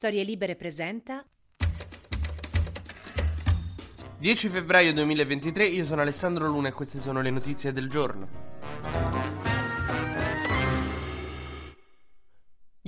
Storie Libere presenta 10 febbraio 2023, io sono Alessandro Luna e queste sono le notizie del giorno.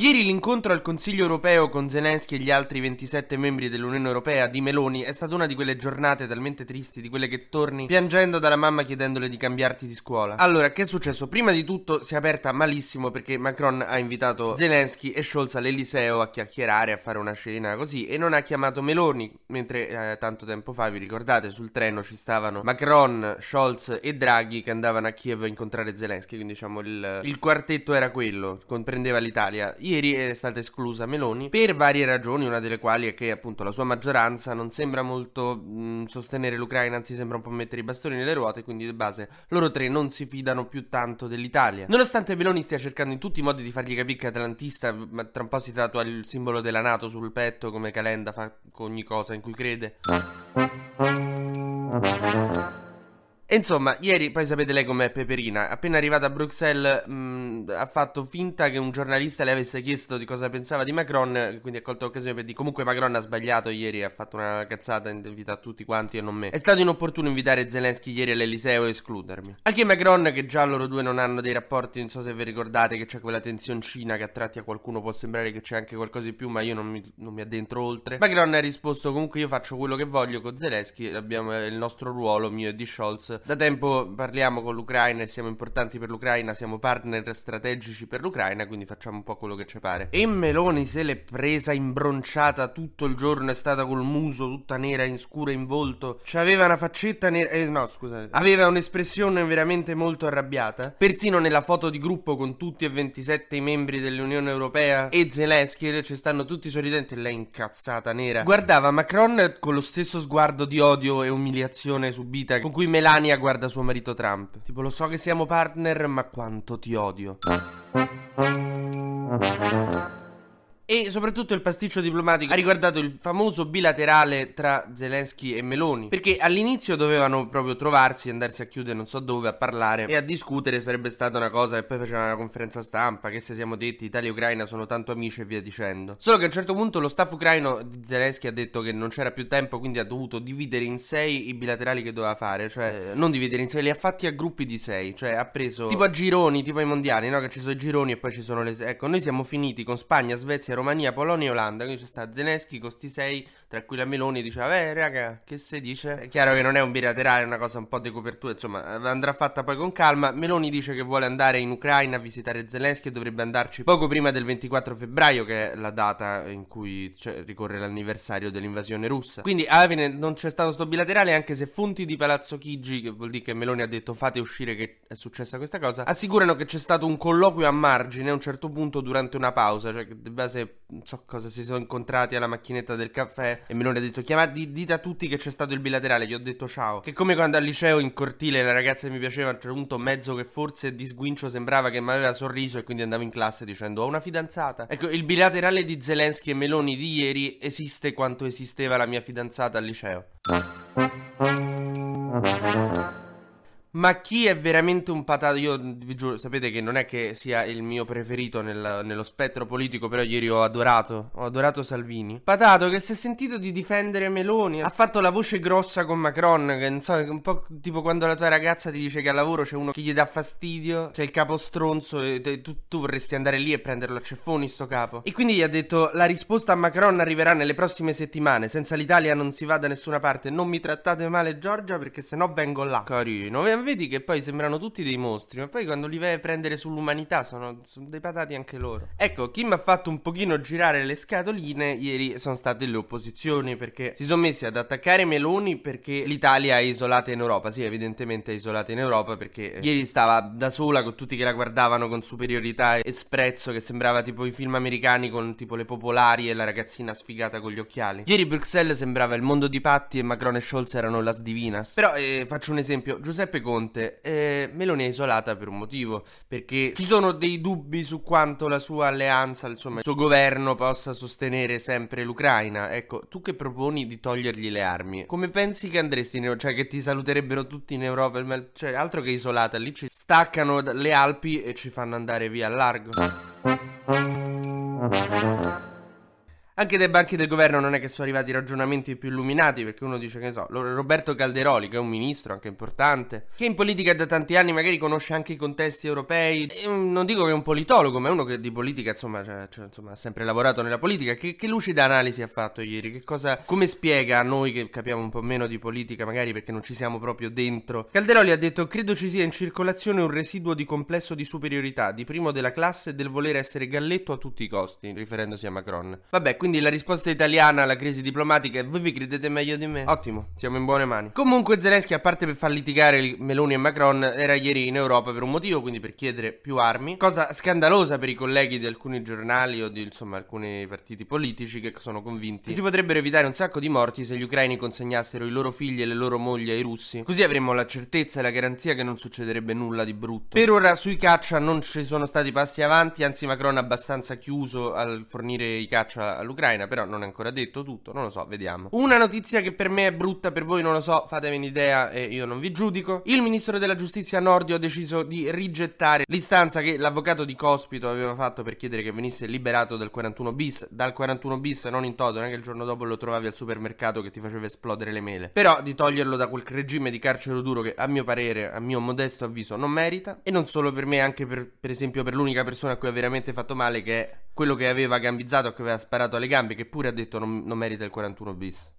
Ieri l'incontro al Consiglio europeo con Zelensky e gli altri 27 membri dell'Unione Europea di Meloni è stata una di quelle giornate talmente tristi, di quelle che torni piangendo dalla mamma chiedendole di cambiarti di scuola. Allora, che è successo? Prima di tutto si è aperta malissimo perché Macron ha invitato Zelensky e Scholz all'Eliseo a chiacchierare, a fare una cena così e non ha chiamato Meloni, mentre eh, tanto tempo fa, vi ricordate, sul treno ci stavano Macron, Scholz e Draghi che andavano a Kiev a incontrare Zelensky, quindi diciamo il, il quartetto era quello, comprendeva l'Italia ieri è stata esclusa Meloni per varie ragioni, una delle quali è che appunto la sua maggioranza non sembra molto mh, sostenere l'Ucraina, anzi sembra un po' mettere i bastoni nelle ruote, quindi di base loro tre non si fidano più tanto dell'Italia. Nonostante Meloni stia cercando in tutti i modi di fargli capire che atlantista, ma tra un po' si tatua il simbolo della Nato sul petto come Calenda fa con ogni cosa in cui crede. Insomma, ieri poi sapete lei com'è Peperina. Appena arrivata a Bruxelles mh, ha fatto finta che un giornalista le avesse chiesto di cosa pensava di Macron, quindi ha colto l'occasione per dire comunque Macron ha sbagliato ieri, ha fatto una cazzata, invita tutti quanti e non me. È stato inopportuno invitare Zelensky ieri all'Eliseo e escludermi. Anche Macron, che già loro due non hanno dei rapporti, non so se vi ricordate che c'è quella tensioncina che a tratti a qualcuno può sembrare che c'è anche qualcosa di più, ma io non mi, non mi addentro oltre. Macron ha risposto comunque io faccio quello che voglio con Zelensky, abbiamo il nostro ruolo, mio e di Scholz da tempo parliamo con l'Ucraina e siamo importanti per l'Ucraina, siamo partner strategici per l'Ucraina, quindi facciamo un po' quello che ci pare. E Meloni se l'è presa imbronciata tutto il giorno, è stata col muso tutta nera, in scura in volto. C'aveva una faccetta nera, eh no scusate, aveva un'espressione veramente molto arrabbiata. Persino nella foto di gruppo con tutti e 27 i membri dell'Unione Europea e Zelensky ci stanno tutti sorridenti e lei incazzata nera. Guardava Macron con lo stesso sguardo di odio e umiliazione subita con cui Melania guarda suo marito Trump. Tipo, lo so che siamo partner, ma quanto ti odio. E soprattutto il pasticcio diplomatico ha riguardato il famoso bilaterale tra Zelensky e Meloni. Perché all'inizio dovevano proprio trovarsi, andarsi a chiudere non so dove, a parlare e a discutere. Sarebbe stata una cosa e poi facevano una conferenza stampa. Che se siamo detti Italia e Ucraina sono tanto amici e via dicendo. Solo che a un certo punto lo staff ucraino di Zelensky ha detto che non c'era più tempo, quindi ha dovuto dividere in sei i bilaterali che doveva fare. Cioè, eh, non dividere in sei, li ha fatti a gruppi di sei. Cioè, ha preso tipo a gironi, tipo ai mondiali, no? Che ci sono i gironi e poi ci sono le. Ecco, noi siamo finiti con Spagna, Svezia, Romania, Polonia e Olanda. Quindi c'è sta Zelensky con sti sei, tra cui la Meloni diceva, eh raga, che si dice? È chiaro che non è un bilaterale, è una cosa un po' di copertura, insomma, andrà fatta poi con calma. Meloni dice che vuole andare in Ucraina a visitare Zelensky e dovrebbe andarci poco prima del 24 febbraio, che è la data in cui cioè, ricorre l'anniversario dell'invasione russa. Quindi alla fine non c'è stato sto bilaterale, anche se fonti di Palazzo Chigi, che vuol dire che Meloni ha detto fate uscire che è successa questa cosa, assicurano che c'è stato un colloquio a margine a un certo punto durante una pausa, cioè che di base non so cosa si sono incontrati alla macchinetta del caffè e Meloni ha detto chiamate dite a tutti che c'è stato il bilaterale. Gli ho detto ciao. Che come quando al liceo in cortile la ragazza mi piaceva a un certo punto mezzo che forse di sguincio sembrava che mi aveva sorriso e quindi andavo in classe dicendo ho una fidanzata. Ecco il bilaterale di Zelensky e Meloni di ieri esiste quanto esisteva la mia fidanzata al liceo ma chi è veramente un patato? Io vi giuro, sapete che non è che sia il mio preferito nel, nello spettro politico, però ieri ho adorato, ho adorato Salvini. Patato che si è sentito di difendere Meloni, ha fatto la voce grossa con Macron, che non so, un po' tipo quando la tua ragazza ti dice che al lavoro c'è uno che gli dà fastidio, c'è il capo stronzo e te, tu, tu, vorresti andare lì e prenderlo a ceffoni sto capo. E quindi gli ha detto la risposta a Macron arriverà nelle prossime settimane, senza l'Italia non si va da nessuna parte, non mi trattate male Giorgia perché sennò vengo là. Carino, vedi che poi sembrano tutti dei mostri, ma poi quando li vai a prendere sull'umanità sono, sono dei patati anche loro. Ecco, chi mi ha fatto un pochino girare le scatoline ieri sono state le opposizioni, perché si sono messi ad attaccare Meloni perché l'Italia è isolata in Europa. Sì, evidentemente è isolata in Europa perché ieri stava da sola con tutti che la guardavano con superiorità e sprezzo, che sembrava tipo i film americani con tipo le popolari e la ragazzina sfigata con gli occhiali. Ieri Bruxelles sembrava il mondo di Patti e Macron e Scholz erano las divinas. Però eh, faccio un esempio, Giuseppe Conte Conte, eh, Meloni è isolata per un motivo, perché ci sono dei dubbi su quanto la sua alleanza, insomma, il suo governo possa sostenere sempre l'Ucraina. Ecco, tu che proponi di togliergli le armi, come pensi che andresti in? Cioè che ti saluterebbero tutti in Europa? Cioè, altro che isolata, lì ci staccano le Alpi e ci fanno andare via a largo. Anche dai banchi del governo non è che sono arrivati ragionamenti più illuminati, perché uno dice che ne so, Roberto Calderoli, che è un ministro anche importante, che in politica da tanti anni magari conosce anche i contesti europei, non dico che è un politologo, ma è uno che di politica insomma, cioè, cioè, insomma ha sempre lavorato nella politica. Che, che, lucida analisi ha fatto ieri? Che cosa, come spiega a noi che capiamo un po' meno di politica, magari perché non ci siamo proprio dentro? Calderoli ha detto: Credo ci sia in circolazione un residuo di complesso di superiorità, di primo della classe e del voler essere galletto a tutti i costi, riferendosi a Macron. Vabbè, quindi la risposta italiana alla crisi diplomatica è voi vi credete meglio di me? Ottimo, siamo in buone mani. Comunque Zelensky, a parte per far litigare Meloni e Macron, era ieri in Europa per un motivo, quindi per chiedere più armi. Cosa scandalosa per i colleghi di alcuni giornali o di insomma alcuni partiti politici che sono convinti che si potrebbero evitare un sacco di morti se gli ucraini consegnassero i loro figli e le loro mogli ai russi. Così avremmo la certezza e la garanzia che non succederebbe nulla di brutto. Per ora sui caccia non ci sono stati passi avanti, anzi Macron è abbastanza chiuso al fornire i caccia all'Ucraina, però non è ancora detto tutto, non lo so, vediamo. Una notizia che per me è brutta, per voi non lo so, fatemi un'idea e io non vi giudico. Il ministro della giustizia Nordio ha deciso di rigettare l'istanza che l'avvocato di Cospito aveva fatto per chiedere che venisse liberato dal 41 bis, dal 41 bis non in toto, non è che il giorno dopo lo trovavi al supermercato che ti faceva esplodere le mele. Però di toglierlo da quel regime di carcere duro che a mio parere, a mio modesto avviso non merita e non solo per me, anche per, per esempio per l'unica persona a cui ha veramente fatto male che è quello che aveva gambizzato, che aveva sparato alle gambe, che pure ha detto non, non merita il 41 bis.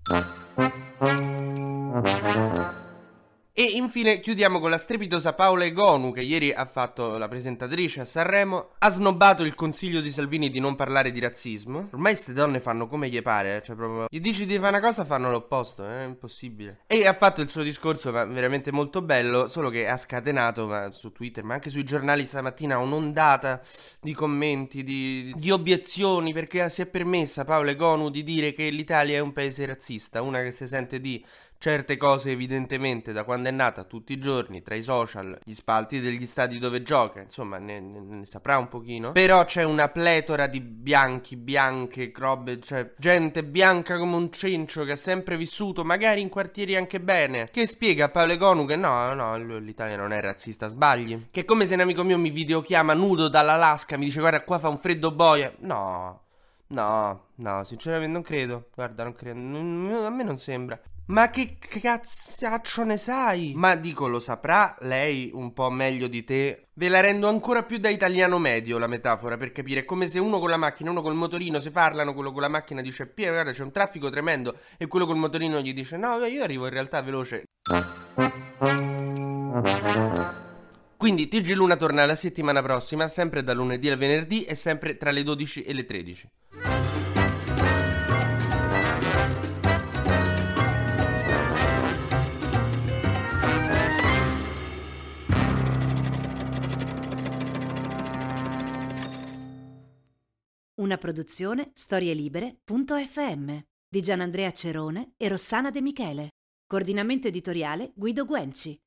E infine chiudiamo con la strepitosa Paola Egonu che ieri ha fatto la presentatrice a Sanremo, ha snobbato il consiglio di Salvini di non parlare di razzismo. Ormai queste donne fanno come gli pare, eh? cioè proprio gli dici di fare una cosa fanno l'opposto, eh? impossibile. E ha fatto il suo discorso ma veramente molto bello, solo che ha scatenato ma, su Twitter, ma anche sui giornali stamattina un'ondata di commenti, di, di obiezioni perché si è permessa Paola Egonu di dire che l'Italia è un paese razzista, una che si sente di certe cose evidentemente da quando è nata tutti i giorni tra i social, gli spalti degli stadi dove gioca, insomma ne, ne, ne saprà un pochino. Però c'è una pletora di bianchi, bianche, robe, cioè gente bianca come un cencio che ha sempre vissuto magari in quartieri anche bene, che spiega a Paolo Gonu che no, no, l'Italia non è razzista, sbagli. Che è come se un amico mio mi videochiama nudo dall'Alaska, mi dice guarda qua fa un freddo boia. No, no, no, sinceramente non credo. Guarda, non credo. a me non sembra. Ma che cazzaccio ne sai? Ma dico, lo saprà lei un po' meglio di te? Ve la rendo ancora più da italiano medio la metafora per capire. È come se uno con la macchina uno col motorino si parlano, quello con la macchina dice Piero, guarda c'è un traffico tremendo e quello col motorino gli dice no, io arrivo in realtà veloce. Quindi TG Luna torna la settimana prossima, sempre da lunedì al venerdì e sempre tra le 12 e le 13. Una produzione storielibere.fm di Gianandrea Cerone e Rossana De Michele. Coordinamento editoriale Guido Guenci.